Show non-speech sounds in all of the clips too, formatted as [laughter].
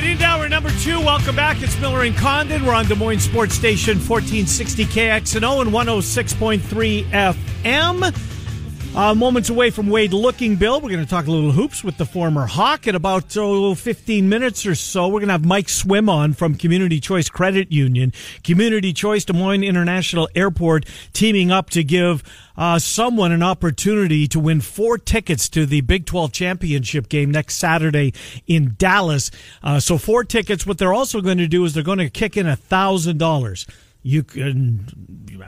Right, in hour number two. Welcome back. It's Miller and Condon. We're on Des Moines Sports Station 1460 KXNO and 106.3 FM. Uh, moments away from Wade Lookingbill. We're going to talk a little hoops with the former Hawk. In about oh, 15 minutes or so, we're going to have Mike Swim on from Community Choice Credit Union. Community Choice Des Moines International Airport teaming up to give uh, someone an opportunity to win four tickets to the Big 12 championship game next Saturday in Dallas. Uh, so four tickets. What they're also going to do is they're going to kick in a thousand dollars you can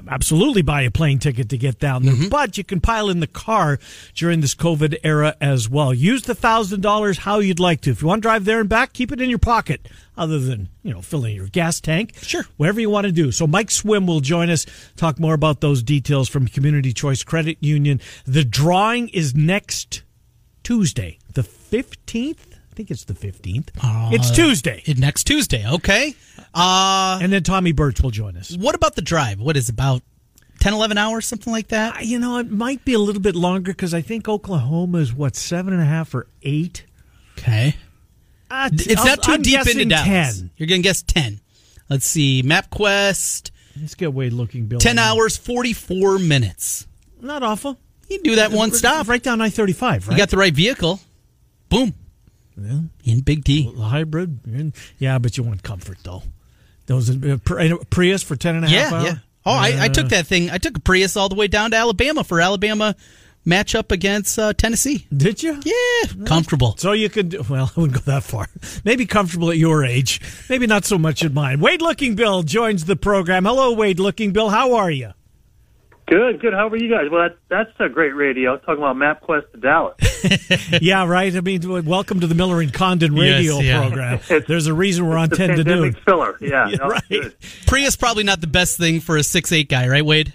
absolutely buy a plane ticket to get down there, mm-hmm. but you can pile in the car during this COVID era as well. Use the thousand dollars how you'd like to. If you want to drive there and back, keep it in your pocket, other than you know filling your gas tank. Sure, whatever you want to do. So Mike Swim will join us, talk more about those details from Community Choice Credit Union. The drawing is next Tuesday, the fifteenth. I think it's the fifteenth. Uh, it's Tuesday. Next Tuesday. Okay. Uh, and then Tommy Birch will join us. What about the drive? What is about 10, 11 hours, something like that? You know, it might be a little bit longer because I think Oklahoma is what seven and a half or eight. Okay, uh, it's I'll, not too I'm deep into Dallas. 10. You're going to guess ten. Let's see, MapQuest. Let's get Wade looking, Bill. Ten hours, forty four minutes. Not awful. You do that one stop right down I thirty five. Right? You got the right vehicle. Boom. Yeah. In Big D. Hybrid. Yeah, but you want comfort though. Those uh, Prius for ten and a half yeah, Yeah. Oh, uh, I, I, took that thing. I took a Prius all the way down to Alabama for Alabama matchup against uh, Tennessee. Did you? Yeah, comfortable. So you could. Well, [laughs] I wouldn't go that far. Maybe comfortable at your age. Maybe not so much at mine. Wade Lookingbill joins the program. Hello, Wade Lookingbill. How are you? Good, good. How are you guys? Well, that, that's a great radio. Talking about MapQuest to Dallas. [laughs] yeah, right. I mean, welcome to the Miller and Condon radio yes, yeah. program. [laughs] There's a reason we're on ten to noon. Filler, yeah, [laughs] yeah no, right. Prius probably not the best thing for a six eight guy, right, Wade?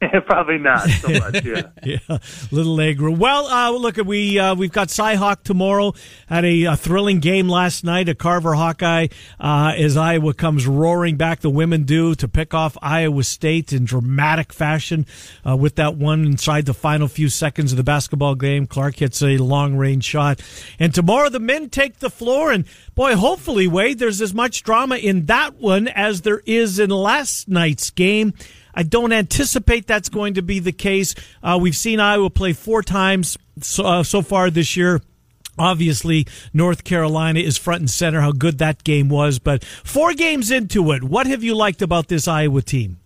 [laughs] Probably not so [laughs] much. Yeah, yeah, little Agra. Well, uh, look, at we uh, we've got Cyhawk tomorrow. Had a, a, thrilling game last night. A Carver Hawkeye uh, as Iowa comes roaring back. The women do to pick off Iowa State in dramatic fashion uh, with that one inside the final few seconds of the basketball game. Clark hits a long range shot, and tomorrow the men take the floor. And boy, hopefully, Wade, there's as much drama in that one as there is in last night's game. I don't anticipate that's going to be the case. Uh, we've seen Iowa play four times so, uh, so far this year. Obviously, North Carolina is front and center, how good that game was. But four games into it, what have you liked about this Iowa team?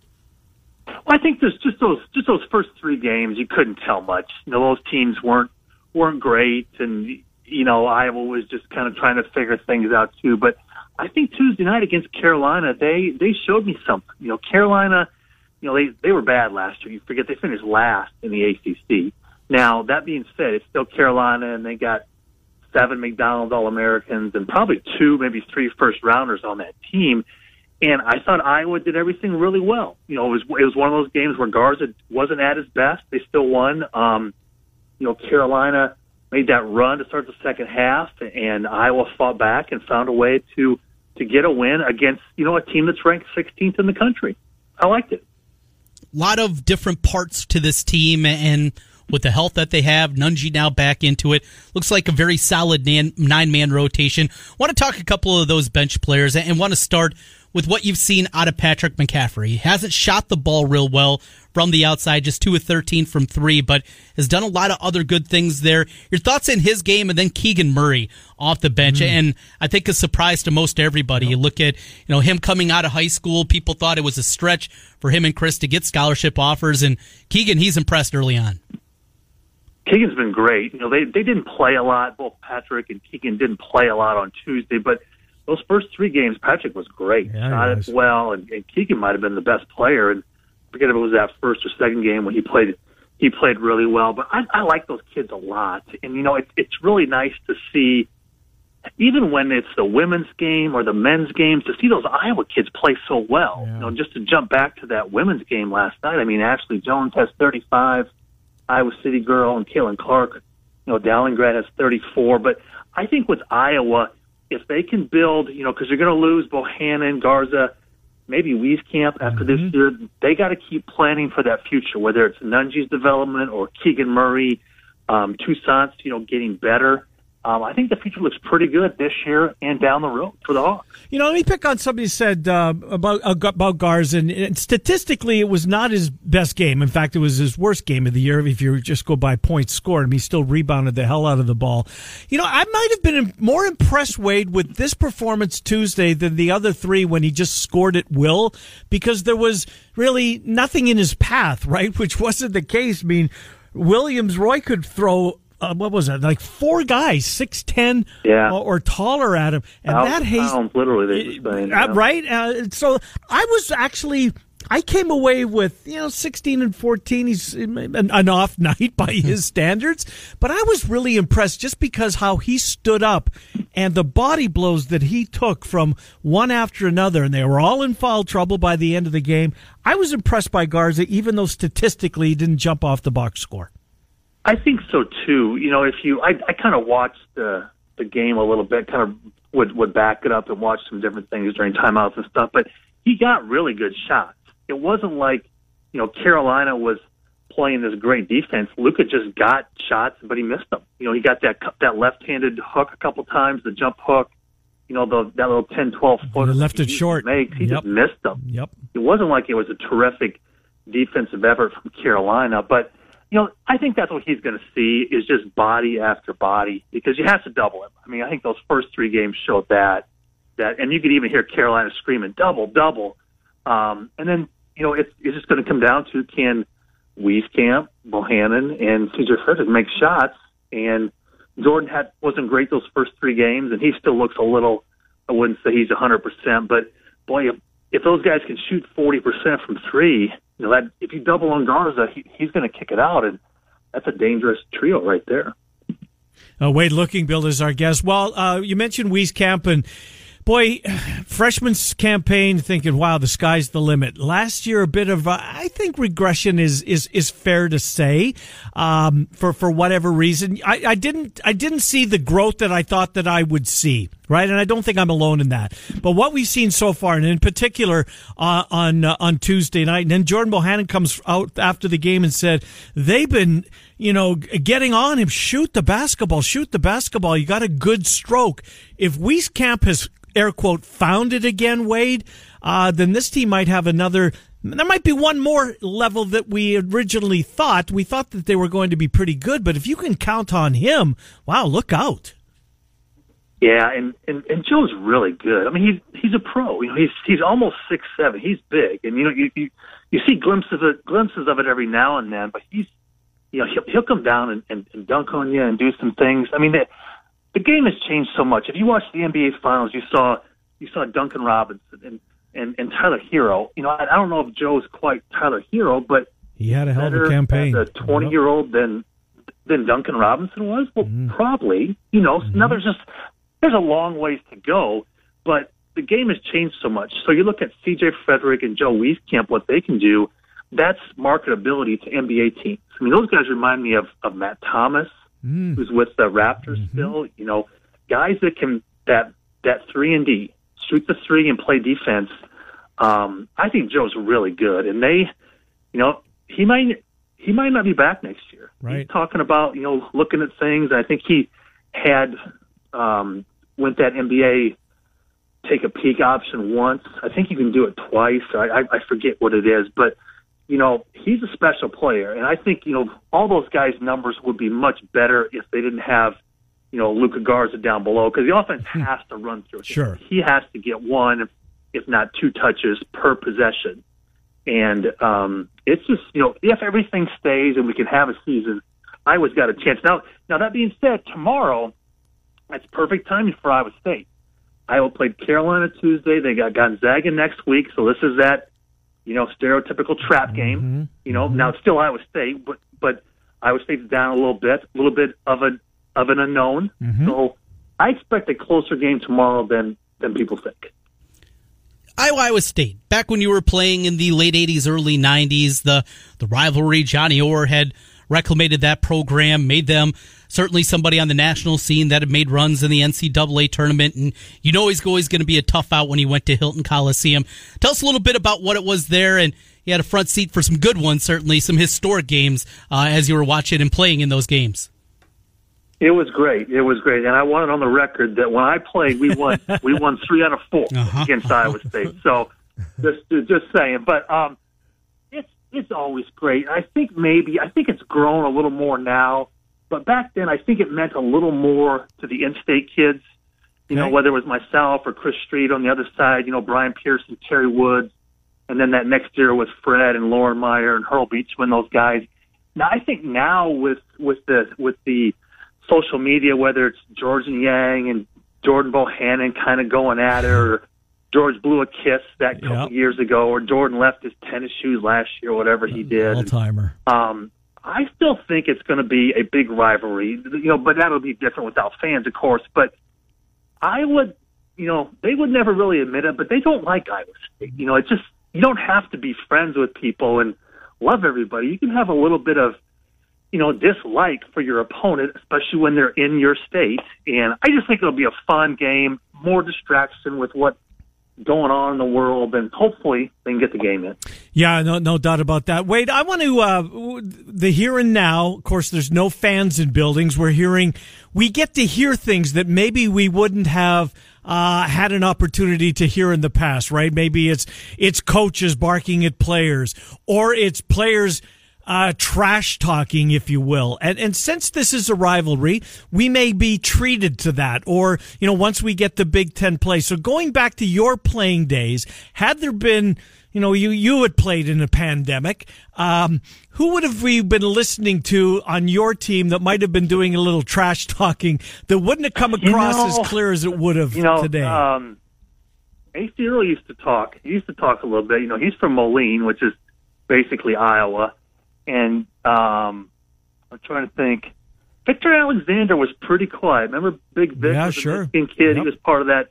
Well, I think just those just those first three games you couldn't tell much. You know, those teams weren't weren't great, and you know Iowa was just kind of trying to figure things out too. But I think Tuesday night against Carolina, they they showed me something. You know, Carolina you know, they they were bad last year. You forget they finished last in the ACC. Now that being said, it's still Carolina, and they got seven McDonald's All Americans and probably two, maybe three first rounders on that team. And I thought Iowa did everything really well. You know, it was it was one of those games where Garza wasn't at his best. They still won. Um, you know, Carolina made that run to start the second half, and Iowa fought back and found a way to to get a win against you know a team that's ranked 16th in the country. I liked it lot of different parts to this team and with the health that they have, Nunge now back into it. Looks like a very solid nine man rotation. Want to talk a couple of those bench players and want to start with what you've seen out of Patrick McCaffery. He hasn't shot the ball real well from the outside, just 2 of 13 from 3, but has done a lot of other good things there. Your thoughts in his game and then Keegan Murray off the bench. Mm. And I think a surprise to most everybody. You look at, you know, him coming out of high school, people thought it was a stretch for him and Chris to get scholarship offers and Keegan, he's impressed early on. Keegan's been great. You know, they they didn't play a lot. Both Patrick and Keegan didn't play a lot on Tuesday, but those first three games, Patrick was great. Yeah, Shot it well, and, and Keegan might have been the best player. And forget if it was that first or second game when he played. He played really well, but I, I like those kids a lot. And you know, it, it's really nice to see even when it's the women's game or the men's games, to see those Iowa kids play so well. Yeah. You know, just to jump back to that women's game last night. I mean, Ashley Joens has 35, Iowa City girl, and Caitlin Clark. You know, Dowling grad has 34. But I think with Iowa, if they can build, you know, because you're going to lose Bohannon, Garza, maybe Wieskamp after this year, they got to keep planning for that future, whether it's Nunge's development or Keegan Murray, um, Toussaint's, you know, getting better. Um, I think the future looks pretty good this year and down the road for the Hawks. You know, let me pick on somebody said uh, about about Garza. And, and statistically, it was not his best game. In fact, it was his worst game of the year if you just go by points scored. I mean, he still rebounded the hell out of the ball. You know, I might have been more impressed, Wade, with this performance Tuesday than the other three when he just scored at will because there was really nothing in his path, [laughs] right? Which wasn't the case. I mean, Williams Roy could throw uh, what was it like four guys six ten Yeah. or, or taller at him and Pound- that pounds, literally, they saying, uh, yeah. right uh, so I was actually I came away with you know 16 and 14 he's an, an off [laughs] night by his [laughs] standards but I was really impressed just because how he stood up and the body blows that he took from one after another and they were all in foul trouble by the end of the game I was impressed by Garza even though statistically he didn't jump off the box score I think so too. You know, if you, I, I kind of watched the the game a little bit, kind of would would back it up and watch some different things during timeouts and stuff. But he got really good shots. It wasn't like, you know, Carolina was playing this great defense. Luka just got shots, but he missed them. You know, he got that that left-handed hook a couple times, the jump hook. You know, the, that little 10, 12 foot. Left it short. Makes. He Yep. just missed them yep it wasn't like it was a terrific defensive effort from Carolina, but you know, I think that's what he's going to see is just body after body because you have to double him. I mean, I think those first three games showed that that, and you could even hear Carolina screaming double, double, um, and then you know it's it's just going to come down to can Wieskamp, Bohannon, and CJ Frederick make shots, and Jordan had wasn't great those first three games, and he still looks a little. I wouldn't say he's a hundred percent, but boy, if, those guys can shoot forty percent from three, you know that if you double on Garza, he, he's going to kick it out, and that's a dangerous trio right there. Uh, Wade Lookingbill is our guest. Well, uh, you mentioned Wieskamp, and boy, freshman's campaign thinking, wow, the sky's the limit. Last year, a bit of, uh, I think regression is, is, is fair to say, um, for, for whatever reason. I, I didn't, I didn't see the growth that I thought that I would see. Right, and I don't think I'm alone in that. But what we've seen so far, and in particular uh, on uh, on Tuesday night, and then Jordan Bohannon comes out after the game and said they've been, you know, getting on him. Shoot the basketball, shoot the basketball. You got a good stroke. If Wieskamp has air quote found it again, Wade, uh, then this team might have another. There might be one more level that we originally thought. We thought that they were going to be pretty good, but if you can count on him, wow, look out. Yeah, and, and and Joe's really good. I mean, he's he's a pro. You know, he's he's almost six seven. He's big, and you know, you you, you see glimpses of it, glimpses of it every now and then. But he's, you know, he'll he'll come down and, and, and dunk on you and do some things. I mean, the, the game has changed so much. If you watch the NBA Finals, you saw you saw Duncan Robinson and and, and Tyler Herro. You know, I, I don't know if Joe's quite Tyler Herro, but He had a hell of a campaign. as a 20 year old than than Duncan Robinson was? Well, mm. probably. You know, mm-hmm. now there's just there's a long ways to go, but the game has changed so much. So you look at C.J. Frederick and Joe Wieskamp, what they can do. That's marketability to NBA teams. I mean, those guys remind me of of Matt Thomas, who's with the Raptors still. You know, guys that can that that three and D shoot the three and play defense. Um, I think Joe's really good, and they, you know, he might he might not be back next year. Right. He's talking about you know looking at things. I think he had um, went that NBA take a peek option once. I think you can do it twice. I, I, I forget what it is, but you know he's a special player, and I think you know all those guys' numbers would be much better if they didn't have you know Luka Garza down below because the offense has to run through. him. Sure. he has to get one, if not two touches per possession. And um, it's just you know if everything stays and we can have a season, Iowa's got a chance. Now, now that being said, tomorrow that's perfect timing for Iowa State. Iowa played Carolina Tuesday. They got Gonzaga next week, so this is that you know stereotypical trap mm-hmm. game. You know, mm-hmm. now it's still Iowa State, but but Iowa State's down a little bit, a little bit of a of an unknown. Mm-hmm. So I expect a closer game tomorrow than than people think. Iowa, Iowa State. Back when you were playing in the late '80s, early '90s, the the rivalry. Johnny Orr had reclamated that program, made them certainly somebody on the national scene that had made runs in the NCAA tournament, and you know he's always going to be a tough out when he went to Hilton Coliseum. Tell us a little bit about what it was there, and you had a front seat for some good ones, certainly some historic games uh, as you were watching and playing in those games. It was great. It was great, and I want it on the record that when I played, we won. we won three out of 4 [laughs] uh-huh. against Iowa State. So, just just saying. But um, it's always great. I think maybe I think it's grown a little more now, but back then I think it meant a little more to the in-state kids. You know, whether it was myself or Chris Street on the other side. You know, Brian Pearson, Terry Woods, and then that next year was Fred and Loren Meyer and Hurl Beechum. Those guys. Now I think now with with the with the social media, whether it's Georges Niang and Jordan Bohannon kind of going at it, or George blew a kiss that couple yep. years ago, or Jordan left his tennis shoes last year, whatever he did. All timer. Um, I still think it's going to be a big rivalry, you know, but that'll be different without fans, of course. But I would, you know, they would never really admit it, but they don't like Iowa State. You know, it's just you don't have to be friends with people and love everybody. You can have a little bit of you know, dislike for your opponent, especially when they're in your state. And I just think it'll be a fun game, more distraction with what going on in the world, and hopefully they can get the game in. Yeah, no, no doubt about that. Wade, I want to uh, the here and now. Of course, there's no fans in buildings. We're hearing, we get to hear things that maybe we wouldn't have. Uh, had an opportunity to hear in the past, right? Maybe it's it's coaches barking at players, or it's players uh, trash talking, if you will. And, and since this is a rivalry, we may be treated to that. Or, you know, once we get the Big Ten play. So going back to your playing days, had there been, you know, you, you had played in a pandemic, um, who would have we been listening to on your team that might have been doing a little trash talking that wouldn't have come across you know, as clear as it would have you know, today? Um, Acie Earl used to talk. He used to talk a little bit. You know, he's from Moline, which is basically Iowa and um, I'm trying to think. Victor Alexander was pretty quiet. Remember Big Vic yeah, sure. Michigan kid. Yep. He was part of that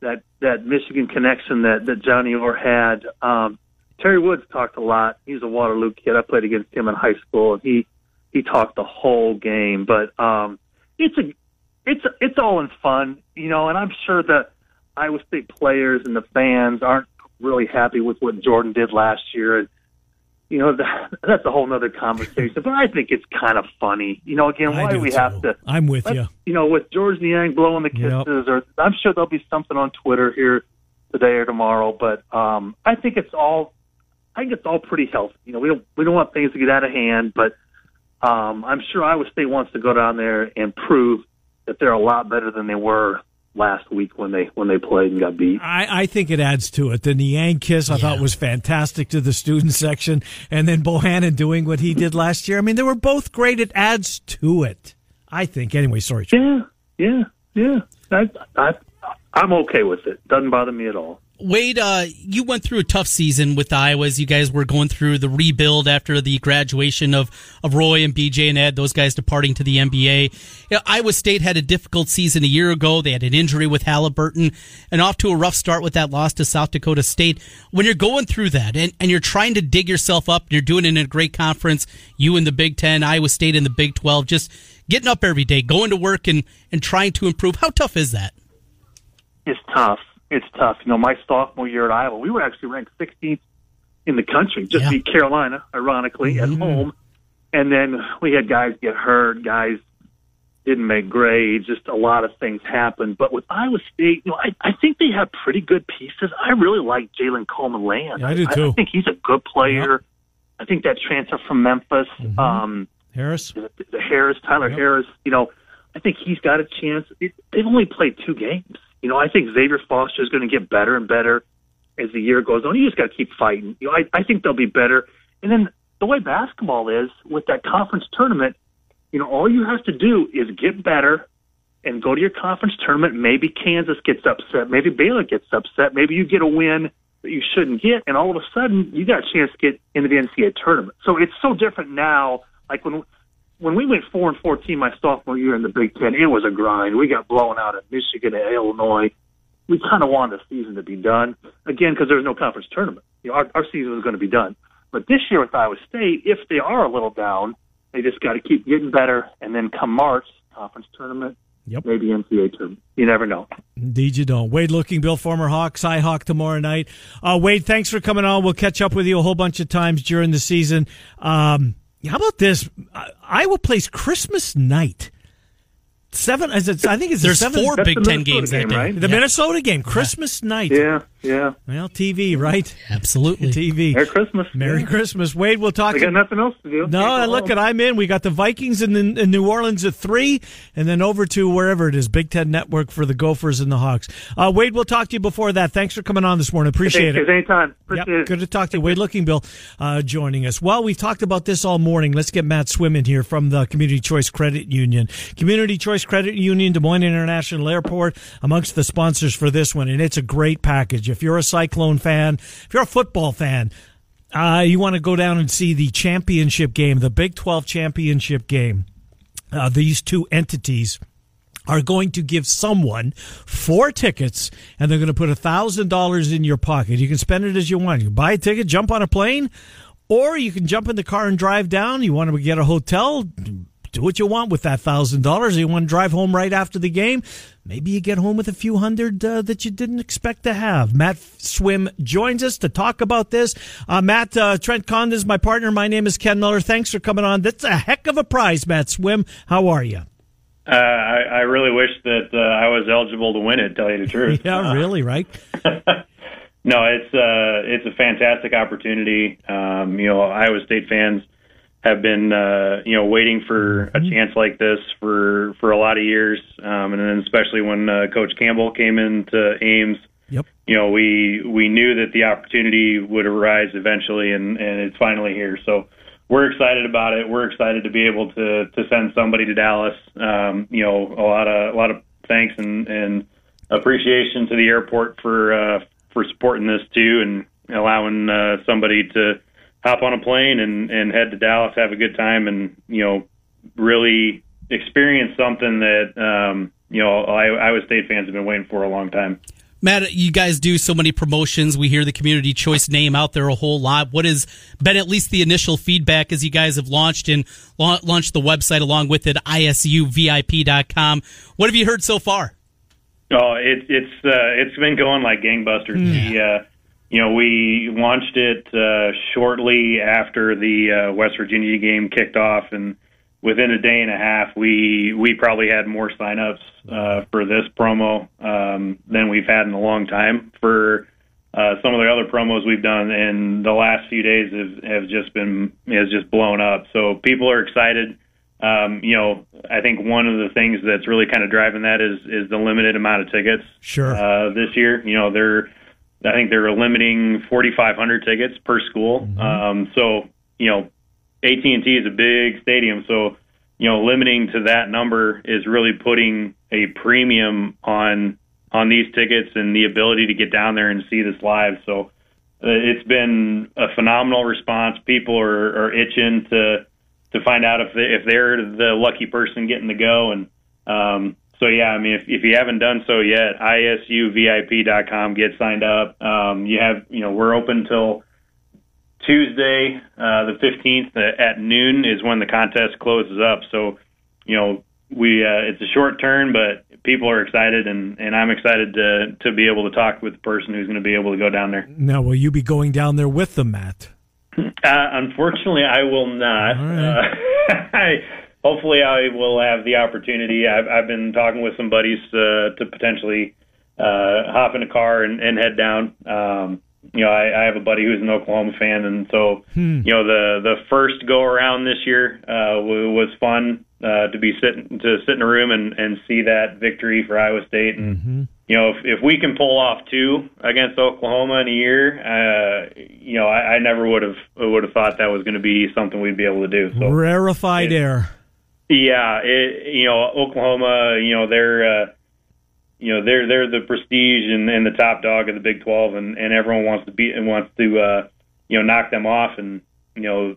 that that Michigan connection that that Johnny Orr had. Um, Terry Woods talked a lot. He's a Waterloo kid. I played against him in high school, and he he talked the whole game. But um, it's a it's a, it's all in fun, you know. And I'm sure the Iowa State players and the fans aren't really happy with what Jordan did last year. And you know, [laughs] that's a whole other conversation. But I think it's kind of funny. You know, again, why do we too. have to? I'm with you. You know, with George Niang blowing the kisses, yep. or I'm sure there'll be something on Twitter here today or tomorrow. But um, I think it's all, I think it's all pretty healthy. You know, we don't we don't want things to get out of hand, but um, I'm sure Iowa State wants to go down there and prove that they're a lot better than they were last week when they when they played and got beat. I, I think it adds to it. The Niang kiss I yeah. thought was fantastic to the student section, and then Bohannon doing what he did last year. I mean, they were both great. It adds to it. I think. Anyway, sorry. Yeah, yeah, yeah. I, I, I'm okay with it. Doesn't bother me at all. Wade, uh, you went through a tough season with Iowa as you guys were going through the rebuild after the graduation of, of Roy and BJ and Ed, those guys departing to the NBA. You know, Iowa State had a difficult season a year ago. They had an injury with Halliburton and off to a rough start with that loss to South Dakota State. When you're going through that and, and you're trying to dig yourself up, and you're doing it in a great conference, you in the Big Ten, Iowa State in the Big 12, just getting up every day, going to work and, and trying to improve. How tough is that? It's tough it's tough. You know, my sophomore year at Iowa, we were actually ranked 16th in the country, just yeah. beat Carolina, ironically, mm-hmm. at home. And then we had guys get hurt, guys didn't make grades, just a lot of things happened. But with Iowa State, you know, I, I think they have pretty good pieces. I really like Jalen Coleman Land. Yeah, I do too. I, I think he's a good player. Yep. I think that transfer from Memphis, mm-hmm. um, Harris, the, the Harris, Tyler yep. Harris, you know, I think he's got a chance. It, they've only played two games. You know, I think Xavier Foster is going to get better and better as the year goes on. You just got to keep fighting. You know, I, I think they'll be better. And then the way basketball is with that conference tournament, you know, all you have to do is get better and go to your conference tournament. Maybe Kansas gets upset. Maybe Baylor gets upset. Maybe you get a win that you shouldn't get, and all of a sudden you got a chance to get into the NCAA tournament. So it's so different now. Like when when we went four and fourteen my sophomore year in the Big Ten, it was a grind. We got blown out at Michigan and Illinois. We kind of wanted the season to be done again because there was no conference tournament. You know, our, our season was going to be done. But this year with Iowa State, if they are a little down, they just got to keep getting better, and then come March, conference tournament, Yep. maybe NCAA tournament. You never know. Indeed, you don't. Wade Looking, Bill, former Hawk, Cy Hawk tomorrow night. Uh, Wade, thanks for coming on. We'll catch up with you a whole bunch of times during the season. Um, how about this? I- Iowa plays Christmas night. Seven, is it, I think it's the There's seven, four Big the Ten Minnesota games that day. right? The Yeah, Minnesota game, Christmas night. Yeah, yeah. Well, TV, right? absolutely. [laughs] TV. Merry Christmas. Merry Yeah. Christmas, Wade. We'll talk. I got nothing else to do. No, go and look home. at I'm in. We got the Vikings in, the, in New Orleans at three, and then over to wherever it is, Big Ten Network for the Gophers and the Hawks. Uh, Wade, we'll talk to you before that. Thanks for coming on this morning. Appreciate Thanks, it. Anytime. Appreciate Yep, it. good to talk to you. Wade Lookingbill uh, joining us. Well, we've talked about this all morning. Let's get Matt Swim in here from the Community Choice Credit Union. Community Choice Credit Union, Des Moines International Airport, amongst the sponsors for this one, and it's a great package. If you're a Cyclone fan, if you're a football fan, uh, you want to go down and see the championship game, the Big 12 championship game. Uh, these two entities are going to give someone four tickets and they're going to put a thousand dollars in your pocket. You can spend it as you want. You buy a ticket, jump on a plane, or you can jump in the car and drive down. You want to get a hotel, do what you want with that thousand dollars. You want to drive home right after the game. Maybe you get home with a few hundred uh, that you didn't expect to have. Matt Swim joins us to talk about this. Uh, Matt, uh, Trent Condon is my partner. My name is Ken Miller. Thanks for coming on. That's a heck of a prize, Matt Swim. How are you? Uh, I, I really wish that uh, I was eligible to win it. Tell you the truth. [laughs] Yeah, [laughs] really, right? [laughs] No, it's uh, it's a fantastic opportunity. Um, you know, Iowa State fans have been uh, you know waiting for a chance like this for for a lot of years, um, and then especially when uh, Coach Campbell came into Ames. Yep. You know, we we knew that the opportunity would arise eventually, and and it's finally here. So we're excited about it. We're excited to be able to to send somebody to Dallas. Um, you know, a lot of a lot of thanks and and appreciation to the airport for uh, for supporting this too, and allowing uh, somebody to hop on a plane and and head to Dallas, have a good time, and you know, really experience something that um, you know Iowa State fans have been waiting for a long time. Matt, you guys do so many promotions. We hear the community choice name out there a whole lot. What has been at least the initial feedback as you guys have launched and la- launched the website along with it, isuvip.com? What have you heard so far? Oh, it, it's uh, it's been going like gangbusters. The, uh, you know, we launched it uh, shortly after the uh, West Virginia game kicked off, and within a day and a half, we we probably had more signups uh, for this promo um, than we've had in a long time. For uh, some of the other promos we've done, and the last few days have, have just been has just blown up. So people are excited. Um, you know, I think one of the things that's really kind of driving that is is the limited amount of tickets. Sure. Uh, this year, you know, they're I think they're limiting 4,500 tickets per school. Um, so you know, AT and T is a big stadium, so you know, limiting to that number is really putting a premium on on these tickets and the ability to get down there and see this live. So uh, it's been a phenomenal response. People are, are itching to to find out if they, if they're the lucky person getting to go. And um, so yeah, I mean, if, if you haven't done so yet, isuvip.com, get signed up. Um, you have you know we're open till Tuesday, uh, the 15th at noon is when the contest closes up. So, you know, we uh, it's a short turn, but people are excited, and, and I'm excited to to be able to talk with the person who's going to be able to go down there. Now, will you be going down there with them, Matt? Uh, unfortunately, I will not. Right. Uh, [laughs] I, hopefully, I will have the opportunity. I've, I've been talking with some buddies uh, to potentially uh, hop in a car and, and head down. Um, you know, I, I have a buddy who's an Oklahoma fan, and so you know the the first go around this year uh, w- was fun uh, to be sitting to sit in a room and, and see that victory for Iowa State, and you know if if we can pull off two against Oklahoma in a year, uh, you know I, I never would have would have thought that was going to be something we'd be able to do. So Rarefied air. Yeah, it, you know Oklahoma, you know they're uh, you know they're they're the prestige and, and the top dog of the Big Twelve, and, and everyone wants to beat and wants to uh, you know knock them off, and you know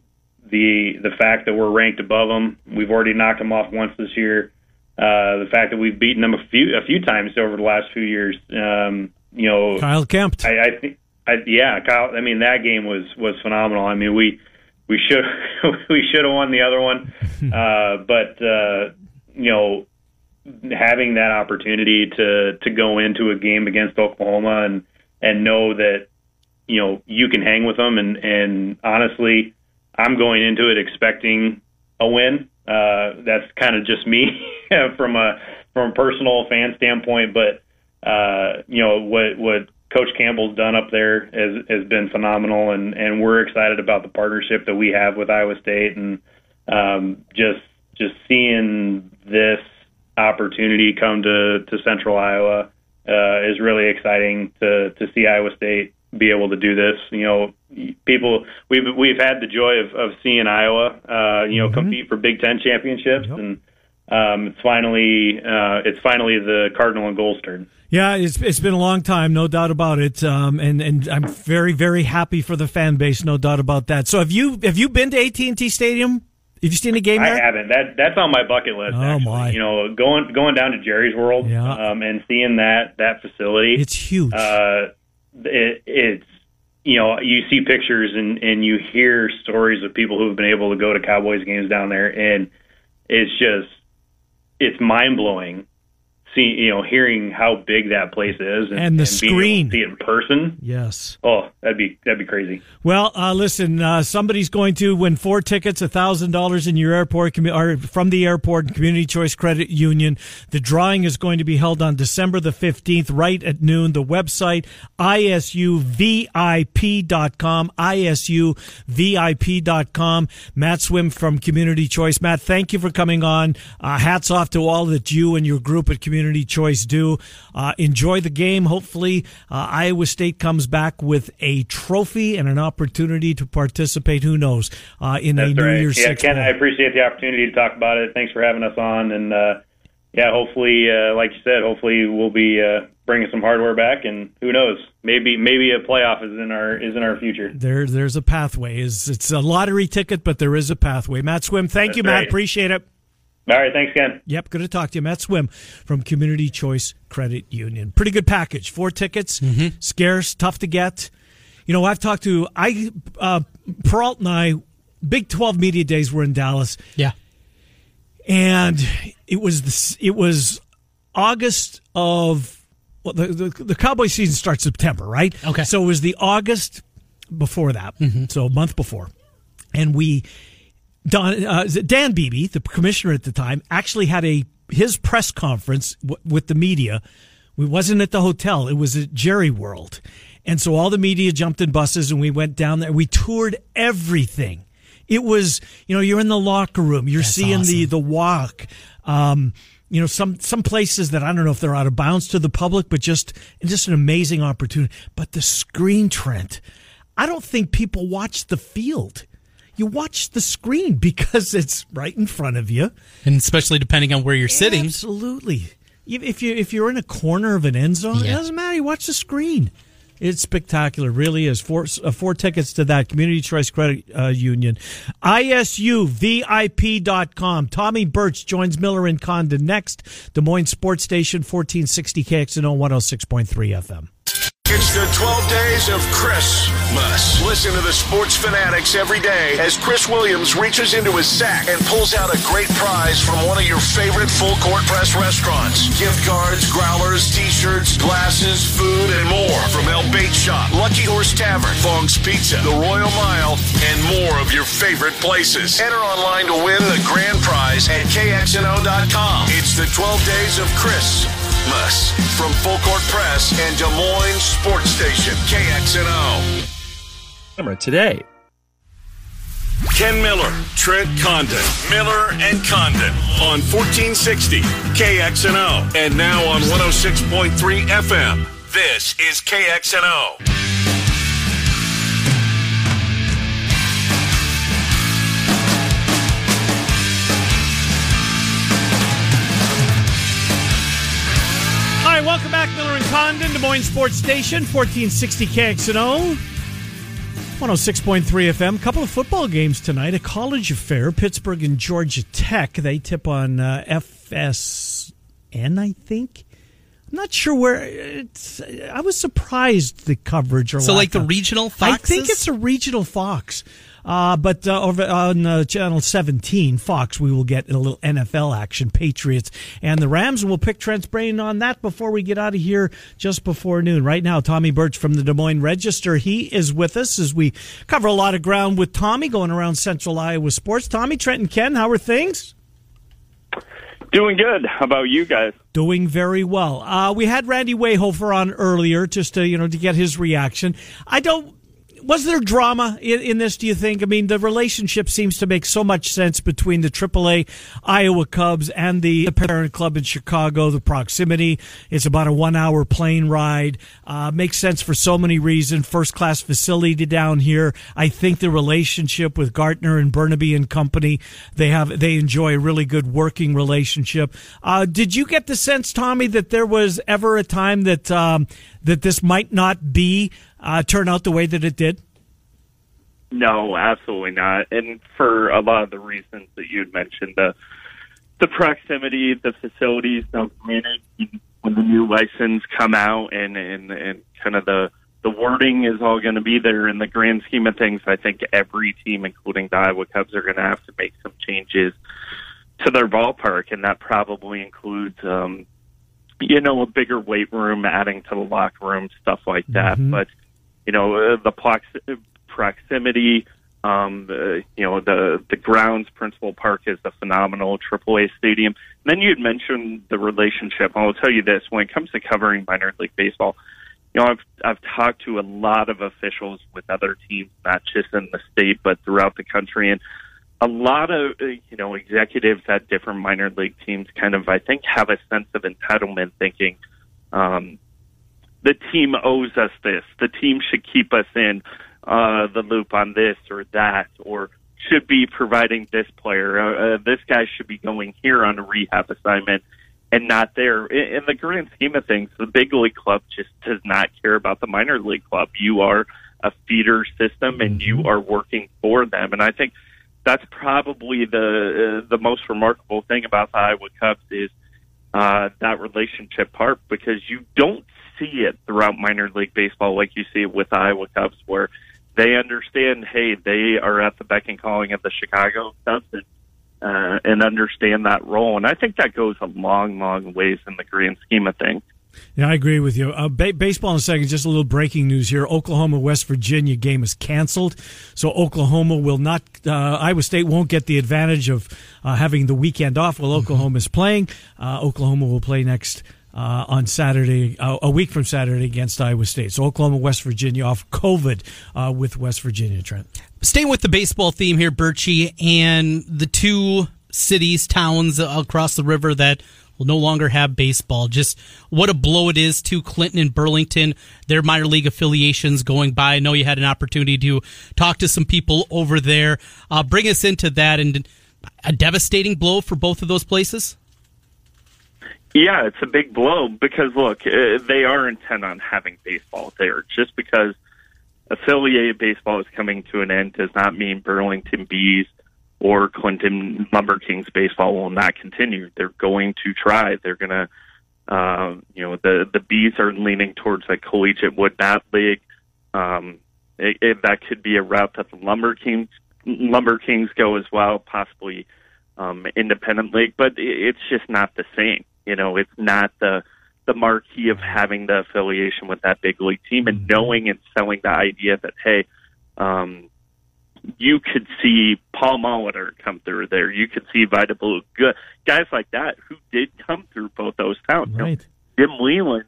the the fact that we're ranked above them, we've already knocked them off once this year. Uh, the fact that we've beaten them a few a few times over the last few years. Um, you know, Kyle Kempt. I, I think, I, yeah, Kyle. I mean, that game was was phenomenal. I mean, we we should [laughs] we should have won the other one, [laughs] uh, but uh, you know, having that opportunity to to go into a game against Oklahoma and and know that you know you can hang with them. And and honestly, I'm going into it expecting a win. Uh, that's kind of just me [laughs] from a from a personal fan standpoint, but uh, you know what what Coach Campbell's done up there has has been phenomenal, and and we're excited about the partnership that we have with Iowa State, and um, just just seeing this opportunity come to to Central Iowa uh, is really exciting to to see Iowa State be able to do this. You know, people we've we've had the joy of, of seeing Iowa, uh, you know, mm-hmm. compete for Big Ten championships, yep. and um, it's finally uh, it's finally the Cardinal and Gold's turn. Yeah, it's it's been a long time, no doubt about it, um, and and I'm very very happy for the fan base, no doubt about that. So have you have you been to AT and T Stadium? Have you seen a game there? I haven't. That that's on my bucket list. Oh actually. my! You know, going going down to Jerry's World yeah. um, and seeing that that facility. It's huge. Uh, it, it's you know you see pictures and and you hear stories of people who have been able to go to Cowboys games down there, and it's just it's mind blowing you know, hearing how big that place is and, and the and screen, see it in person. Yes. Oh, that'd be that'd be crazy. Well, uh, listen, uh, somebody's going to win four tickets, a thousand dollars in your airport or from the airport Community Choice Credit Union. The drawing is going to be held on December the fifteenth, right at noon. The website isuvip.com, isuvip.com. Matt Swim from Community Choice. Matt, thank you for coming on. Uh, hats off to all that you and your group at Community Community Choice do. Uh, enjoy the game. Hopefully, uh, Iowa State comes back with a trophy and an opportunity to participate. Who knows uh, in That's a New right. Year's yeah, Six. Ken, I appreciate the opportunity to talk about it. Thanks for having us on, and uh, yeah, hopefully, uh, like you said, hopefully we'll be uh, bringing some hardware back, and who knows, maybe maybe a playoff is in our is in our future. There, there's a pathway. Is it's a lottery ticket, but there is a pathway. Matt Swim, thank That's you, right. Matt. Appreciate it. All right, thanks, Ken. Yep, good to talk to you. Matt Swim from Community Choice Credit Union. Pretty good package. Four tickets, mm-hmm. scarce, tough to get. You know, I've talked to I uh, Peralt and I. Big Twelve Media Days were in Dallas. Yeah, and it was this, it was August of well, the, the the Cowboy season starts September, right? Okay, so it was the August before that, mm-hmm. so a month before, and we Don, uh, Dan Beebe, the commissioner at the time, actually had a his press conference w- with the media. We wasn't at the hotel; it was at Jerry World, and so all the media jumped in buses and we went down there. We toured everything. It was, you know, you're in the locker room, you're That's seeing awesome. the the walk. Um, you know, some some places that I don't know if they're out of bounds to the public, but just just an amazing opportunity. But the screen, Trent, I don't think people watch the field you watch the screen [laughs] because it's right in front of you, and especially depending on where you're sitting. Absolutely. If you if you're in a corner of an end zone, yeah. it doesn't matter. You watch the screen. It's spectacular, really is. Four, uh, four tickets to that Community Choice Credit uh, Union. ISUVIP.com. Tommy Birch joins Miller and Condon next. Des Moines Sports Station, 1460 KXNO 106.3 FM. It's the 12 days of Christmas. Listen to the sports fanatics every day as Chris Williams reaches into his sack and pulls out a great prize from one of your favorite full court press restaurants. Gift cards, growlers, t-shirts, glasses, food, and more from El Bait Shop, Lucky Horse Tavern, Fong's Pizza, The Royal Mile, and more of your favorite places. Enter online to win the grand prize at KXNO.com. It's the 12 days of From Full Court Press and Des Moines Sports Station, KXNO. Camera today. Ken Miller, Trent Condon, Miller and Condon on 1460 KXNO and now on 106.3 FM. This is KXNO. Right, welcome back, Miller and Condon, Des Moines Sports Station, 1460 KXNO. 106.3 FM. Couple of football games tonight. A college affair. Pittsburgh and Georgia Tech. They tip on uh, FSN, I think. I'm not sure where. It's, I was surprised the coverage. Or so, like the of, regional Fox. I think it's a regional Fox. Uh, but uh, over on uh, channel 17, Fox, we will get a little NFL action. Patriots and the Rams. We'll pick Trent's brain on that before we get out of here just before noon. Right now, Tommy Birch from the Des Moines Register. He is with us as we cover a lot of ground with Tommy going around Central Iowa sports. Tommy, Trent, and Ken, how are things? Doing good. How about you guys? Doing very well. Uh, we had Randy Wehofer on earlier just to you know to get his reaction. I don't was there drama in, in, this? Do you think? I mean, the relationship seems to make so much sense between the AAA Iowa Cubs and the parent club in Chicago. The proximity, it's about a one-hour plane ride. Uh, makes sense for so many reasons. First-class facility down here. I think the relationship with Gartner and Bernabe and company, they have they enjoy a really good working relationship. Uh, did you get the sense, Tommy, that there was ever a time that um, that this might not be uh, turn out the way that it did? No, absolutely not. And for a lot of the reasons that you had mentioned, the the proximity, the facilities, the when the new license come out, and and and kind of the the wording is all going to be there. In the grand scheme of things, I think every team, including the Iowa Cubs, are going to have to make some changes to their ballpark, and that probably includes, um, you know, a bigger weight room, adding to the locker room, stuff like that. Mm-hmm. But you know, uh, the prox- proximity. Um, the, you know, the the grounds Principal Park is a phenomenal AAA stadium. And then you had mentioned the relationship. I will tell you this: when it comes to covering minor league baseball, you know, I've I've talked to a lot of officials with other teams, not just in the state but throughout the country, and a lot of uh, you know executives at different minor league teams kind of I think have a sense of entitlement, thinking. Um, the team owes us this. The team should keep us in uh, the loop on this or that, or should be providing this player. Uh, uh, this guy should be going here on a rehab assignment and not there. In, in the grand scheme of things, the big league club just does not care about the minor league club. You are a feeder system, and you mm-hmm. are working for them. And I think that's probably the uh, the most remarkable thing about the Iowa Cubs is uh, that relationship part because you don't see it throughout minor league baseball like you see it with Iowa Cubs, where they understand, hey, they are at the beck and calling of the Chicago Cubs and, uh, and understand that role. And I think that goes a long, long ways in the grand scheme of things. Yeah, I agree with you. Uh, ba- baseball in a second. Just a little breaking news here: Oklahoma West Virginia game is canceled, so Oklahoma will not. Uh, Iowa State won't get the advantage of uh, having the weekend off while Oklahoma is playing. Uh, Oklahoma will play next uh, on Saturday, uh, a week from Saturday against Iowa State. So Oklahoma, West Virginia off COVID uh, with West Virginia, Trent. Staying with the baseball theme here, Birchie, and the two cities, towns across the river that will no longer have baseball. Just what a blow it is to Clinton and Burlington, their minor league affiliations going by. I know you had an opportunity to talk to some people over there. Uh, bring us into that and a devastating blow for both of those places. Yeah, it's a big blow because look, uh, they are intent on having baseball there. Just because affiliated baseball is coming to an end does not mean Burlington Bees or Clinton Lumber Kings baseball will not continue. They're going to try. They're going to, uh, you know, the the Bees are leaning towards a collegiate wood bat league. Um, it, it, that could be a route that the Lumber Kings Lumber Kings go as well, possibly um, independent league, but it's just not the same. You know, it's not the the marquee of having the affiliation with that big league team and mm-hmm. knowing and selling the idea that hey, um, you could see Paul Molitor come through there. You could see Vida Blue, guys like that who did come through both those towns. Right. You know, Jim Leyland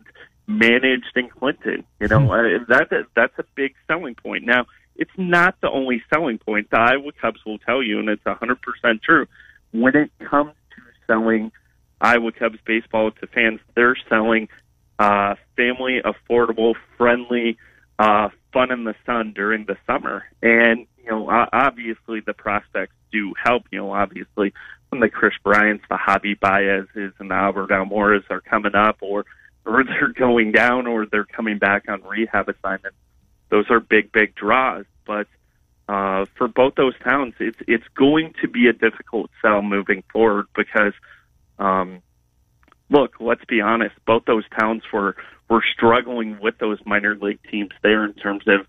managed in Clinton. You know, hmm. that that's a big selling point. Now, it's not the only selling point. The Iowa Cubs will tell you, and it's a hundred percent true. When it comes to selling Iowa Cubs baseball to fans. They're selling uh, family, affordable, friendly, uh, fun in the sun during the summer. And, you know, obviously the prospects do help. You know, obviously when the Kris Bryants, the Javi Baez's, and the Albert Almoras are coming up or, or [laughs] they're going down or they're coming back on rehab assignments, those are big, big draws. but uh, for both those towns, it's it's going to be a difficult sell moving forward because, um, look, let's be honest, both those towns were were struggling with those minor league teams there in terms of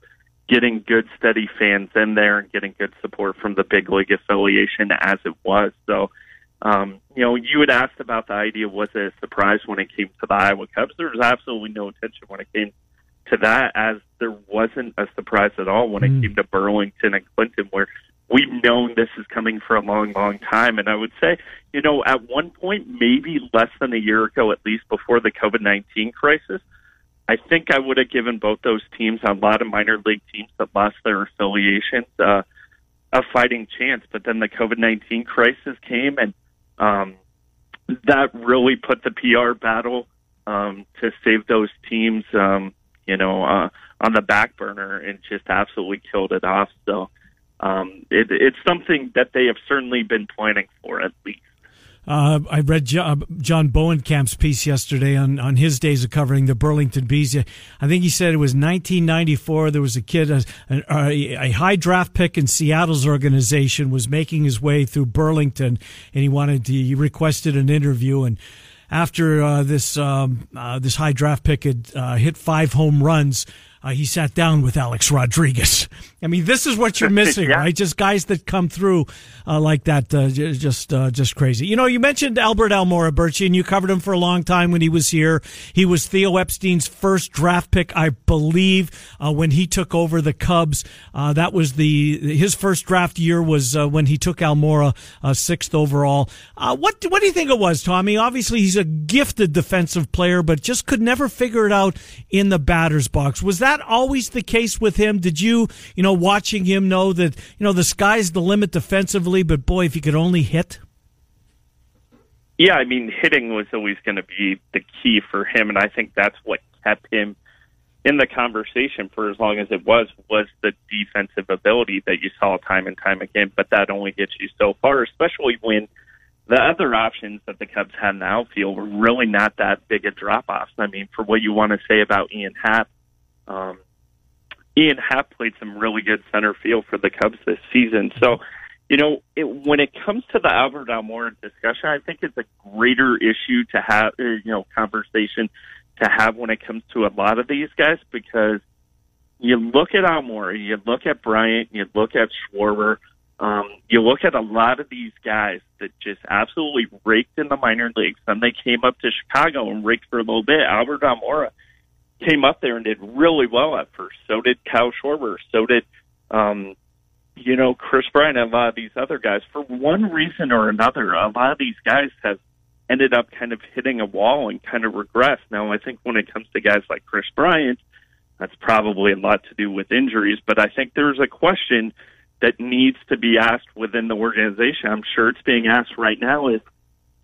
getting good, steady fans in there and getting good support from the big league affiliation as it was. So, um, you know, you had asked about the idea was it a surprise when it came to the Iowa Cubs? There was absolutely no attention when it came to that, as there wasn't a surprise at all when it mm. came to Burlington and Clinton, where we've known this is coming for a long, long time. And I would say, you know, at one point, maybe less than a year ago, at least before the COVID 19 crisis, I think I would have given both those teams, a lot of minor league teams that lost their affiliations, uh, a fighting chance. But then the COVID 19 crisis came, and um, that really put the PR battle um, to save those teams, um, you know, uh, on the back burner and just absolutely killed it off. So um, it, it's something that they have certainly been planning for at least. Uh, I read John, John Bowenkamp's piece yesterday on, on his days of covering the Burlington Bees. I think he said it was 1994. There was a kid, a, a, a, high draft pick in Seattle's organization, was making his way through Burlington, and he wanted to, he requested an interview. And after uh, this um, uh, this high draft pick had uh, hit five home runs, uh, he sat down with Alex Rodriguez. I mean, this is what you're [laughs] missing, yeah. right? Just guys that come through uh, like that, uh, just uh, just crazy. You know, you mentioned Albert Almora, Birchie, and you covered him for a long time when he was here. He was Theo Epstein's first draft pick, I believe, uh, when he took over the Cubs. Uh, that was the his first draft year was when he took Almora sixth overall. what what do you think it was, Tommy? Obviously, he's a gifted defensive player, but just could never figure it out in the batter's box. Was that that always the case with him? Did you, you know, watching him know that, you know, the sky's the limit defensively, but boy, if he could only hit? Yeah, I mean, hitting was always going to be the key for him, and I think that's what kept him in the conversation for as long as it was was the defensive ability that you saw time and time again. But that only gets you so far, especially when the other options that the Cubs had in the outfield were really not that big a drop offs. I mean, for what you want to say about Ian Happ, um, Ian Happ played some really good center field for the Cubs this season. So, you know, it, when it comes to the Albert Almora discussion, I think it's a greater issue to have, uh, you know, conversation to have when it comes to a lot of these guys because you look at Almora, you look at Bryant, you look at Schwarber, um, you look at a lot of these guys that just absolutely raked in the minor leagues. Then they came up to Chicago and raked for a little bit. Albert Almora came up there and did really well at first. So did Kyle Schwarber. So did, um, you know, Kris Bryant and a lot of these other guys. For one reason or another, a lot of these guys have ended up kind of hitting a wall and kind of regressed. Now, I think when it comes to guys like Kris Bryant, that's probably a lot to do with injuries, but I think there's a question that needs to be asked within the organization. I'm sure it's being asked right now is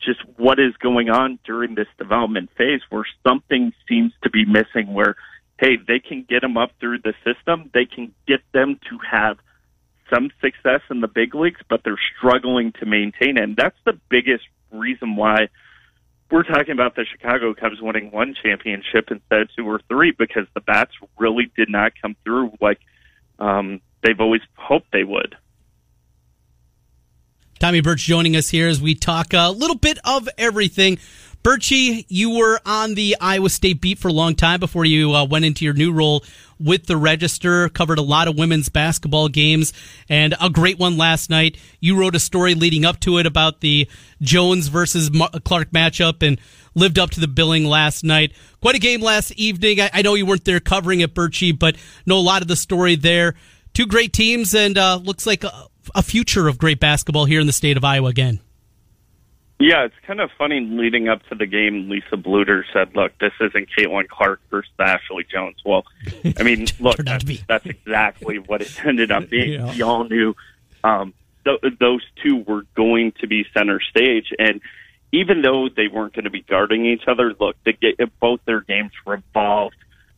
just what is going on during this development phase where something seems to be missing where hey they can get them up through the system they can get them to have some success in the big leagues but they're struggling to maintain it and that's the biggest reason why we're talking about the Chicago Cubs winning one championship instead of two or three because the bats really did not come through like um, they've always hoped they would. Tommy Birch joining us here as we talk a little bit of everything. Birchie, you were on the Iowa State beat for a long time before you uh, went into your new role with the Register. Covered a lot of women's basketball games and a great one last night. You wrote a story leading up to it about the Joens versus Clark matchup and lived up to the billing last night. Quite a game last evening. I, I know you weren't there covering it, Birchie, but know a lot of the story there. Two great teams and uh, looks like. A, a future of great basketball here in the state of Iowa again. Yeah, it's kind of funny leading up to the game. Lisa Bluder said, "Look, this isn't Caitlin Clark versus Ashley Joens." Well, I mean, [laughs] look, that's, that's, exactly what it [laughs] ended up [laughs] being. yeah. We all knew um, th- those two were going to be center stage, and even though they weren't going to be guarding each other, look, they get, both their games revolved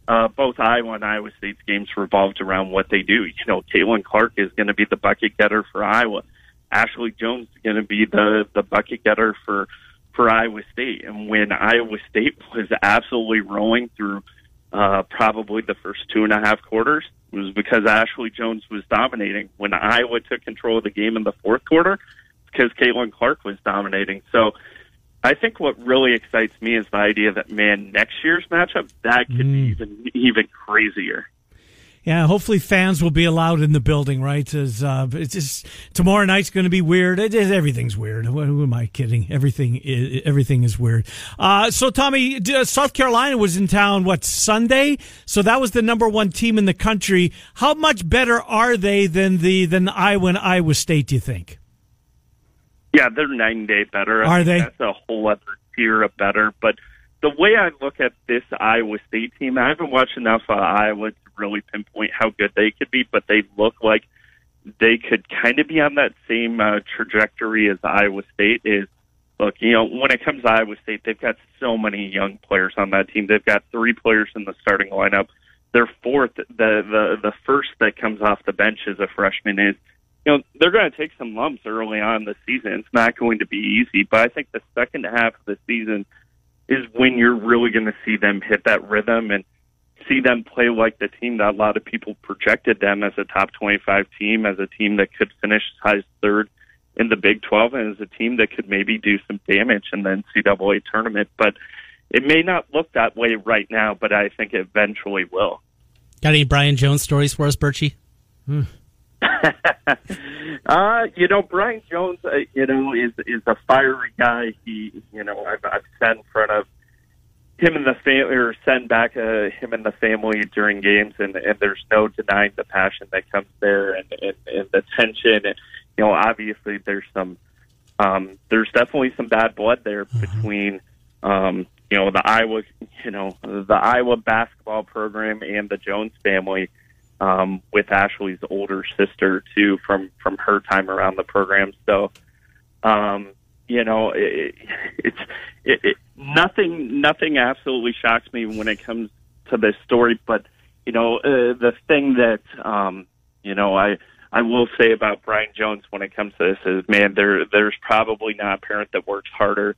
uh, both Iowa and Iowa State's games revolved around what they do. You know, Caitlin Clark is going to be the bucket getter for Iowa. Ashley Joens is going to be the the bucket getter for for Iowa State. And when Iowa State [laughs] was absolutely rolling through uh, probably the first two and a half quarters it was because Ashley Joens was dominating. When Iowa took control of the game in the fourth quarter, because Caitlin Clark was dominating. So I think what really excites me is the idea that man, next year's matchup that could mm. be even even crazier. Yeah, hopefully fans will be allowed in the building, right? As uh, it's just tomorrow night's going to be weird. It is, everything's weird. Who am I kidding? Everything is, everything is weird. Uh, so Tommy, South Carolina was in town what Sunday? So that was the number one team in the country. How much better are they than the than Iowa and Iowa State? Do you think? Yeah, they're nine day better. Are they? That's a whole other tier of better, but the way I look at this Iowa State team, I haven't watched enough of Iowa to really pinpoint how good they could be, but they look like they could kind of be on that same uh, trajectory as Iowa State is. Look, you know, when it comes to Iowa State, they've got so many young players on that team. They've got three players in the starting lineup. Their fourth, the the the first that comes off the bench as a freshman is, you know, they're going to take some lumps early on in the season. It's not going to be easy, but I think the second half of the season is when you're really going to see them hit that rhythm and see them play like the team that a lot of people projected them as a top 25 team, as a team that could finish as third in the Big 12, and as a team that could maybe do some damage in the NCAA tournament. But it may not look that way right now, but I think it eventually will. Got any Brian Joens stories for us, Birchie? Hmm. [laughs] uh, you know, Brian Joens, uh, you know, is is a fiery guy. He, you know, I've, I've sat in front of him and the family, or sent back uh, him and the family during games, and and there's no denying the passion that comes there, and and, and the tension, and you know, obviously there's some, um, there's definitely some bad blood there mm-hmm. between, um, you know, the Iowa, you know, the Iowa basketball program and the Joens family, um, with Ashley's older sister too, from from her time around the program, so. Um, you know, it, it's it, it, nothing. Nothing absolutely shocks me when it comes to this story. But you know, uh, the thing that um, you know, I I will say about Brian Joens when it comes to this is, man, there there's probably not a parent that works harder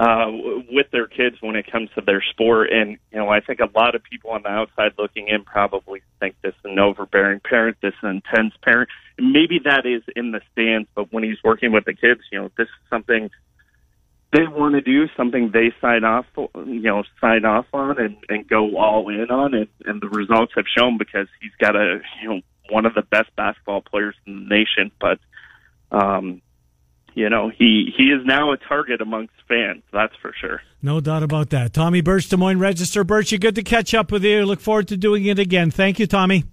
uh, with their kids when it comes to their sport. And, you know, I think a lot of people on the outside looking in probably think this is an overbearing parent, this is an intense parent. Maybe that is in the stands, but when he's working with the kids, you know, this is something they want to do, something they sign off, you know, sign off on and, and go all in on. And, and the results have shown because he's got a, you know, one of the best basketball players in the nation, but, um, you know, he he is now a target amongst fans. That's for sure. No doubt about that. Tommy Birch, Des Moines Register. Birch, you good to catch up with you. Look forward to doing it again. Thank you, Tommy.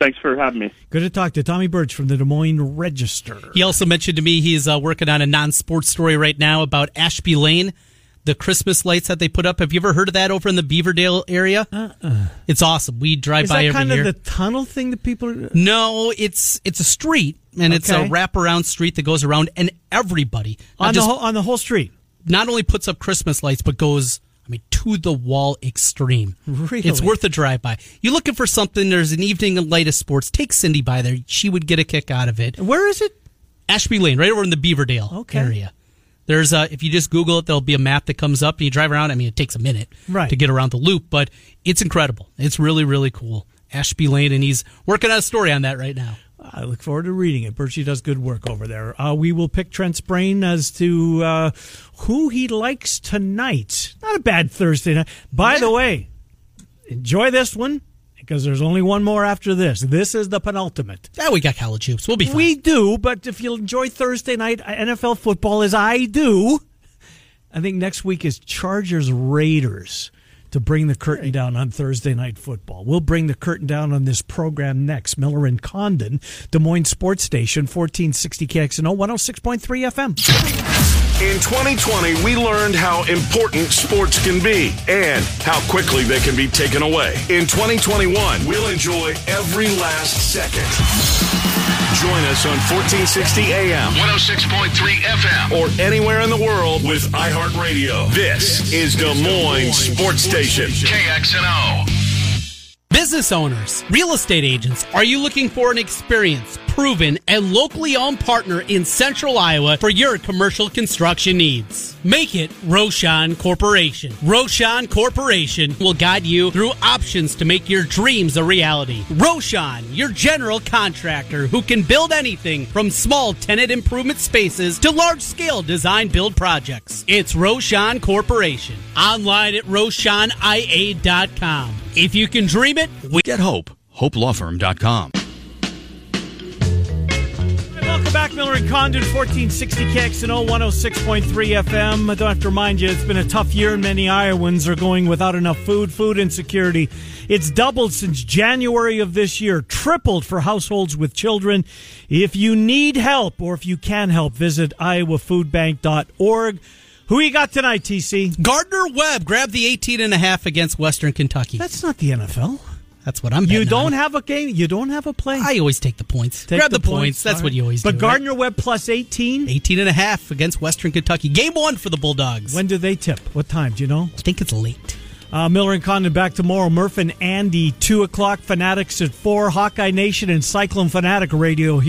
Thanks for having me. Good to talk to Tommy Birch from the Des Moines Register. He also mentioned to me he's uh, working on a non-sports story right now about Ashby Lane the Christmas lights that they put up. Have you ever heard of that over in the Beaverdale area? Uh-uh. It's awesome. We drive Is by that kind of the tunnel thing that people? Are... No, it's it's a street and okay. it's a wraparound street that goes around, and everybody on the whole, on the whole street not only puts up Christmas lights, but goes. I mean, to the wall extreme. Really? It's worth a drive by. You're looking for something, there's an evening light of sports. Take Cindy by there. She would get a kick out of it. Where is it? Ashby Lane, right over in the Beaverdale okay. area. There's a, if you just Google it, there'll be a map that comes up and you drive around. I mean, it takes a minute right. to get around the loop, but it's incredible. It's really, really cool. Ashby Lane, and he's working on a story on that right now. I look forward to reading it. Birchie does good work over there. Uh, we will pick Trent's brain as to uh, who he likes tonight. Not a bad Thursday night. By yeah. the way, enjoy this one because there's only one more after this. This is the penultimate. Yeah, we got college hoops. We'll be fine. We do, but if you enjoy Thursday night NFL football as I do, I think next week is Chargers Raiders to bring the curtain down on Thursday night football. We'll bring the curtain down on this program next. Miller and Condon, Des Moines Sports Station, 1460 KXNO, 106.3 FM. In 2020, we learned how important sports can be and how quickly they can be taken away. In 2021, we'll enjoy every last second. Join us on 1460 AM, 106.3 FM, or anywhere in the world with iHeartRadio. This is Des Moines Sports Station, KXNO. Business owners, real estate agents, are you looking for an experienced, proven, and locally owned partner in central Iowa for your commercial construction needs? Make it Rochon Corporation. Rochon Corporation will guide you through options to make your dreams a reality. Rochon, your general contractor who can build anything from small tenant improvement spaces to large scale design build projects. It's Rochon Corporation. Online at RochonIA.com. If you can dream it, we Get hope. HopeLawFirm.com. Miller and Condon, 1460 KXNO 106.3 FM. I don't have to remind you, it's been a tough year, and many Iowans are going without enough food, food insecurity. It's doubled since January of this year, tripled for households with children. If you need help or if you can help, visit iowafoodbank.org. Who you got tonight, TC? Gardner Webb grabbed the 18 and a half against Western Kentucky. That's not the NFL. That's what I'm You don't on. have a game. You don't have a play. I always take the points. Take Grab the, points. That's All what you always but do. But Gardner Webb plus 18. 18 and a half against Western Kentucky. Game one for the Bulldogs. When do they tip? What time? Do you know? I think it's late. Uh, Miller and Condon back tomorrow. Murph and Andy, 2 o'clock. Fanatics at 4. Hawkeye Nation and Cyclone Fanatic Radio here.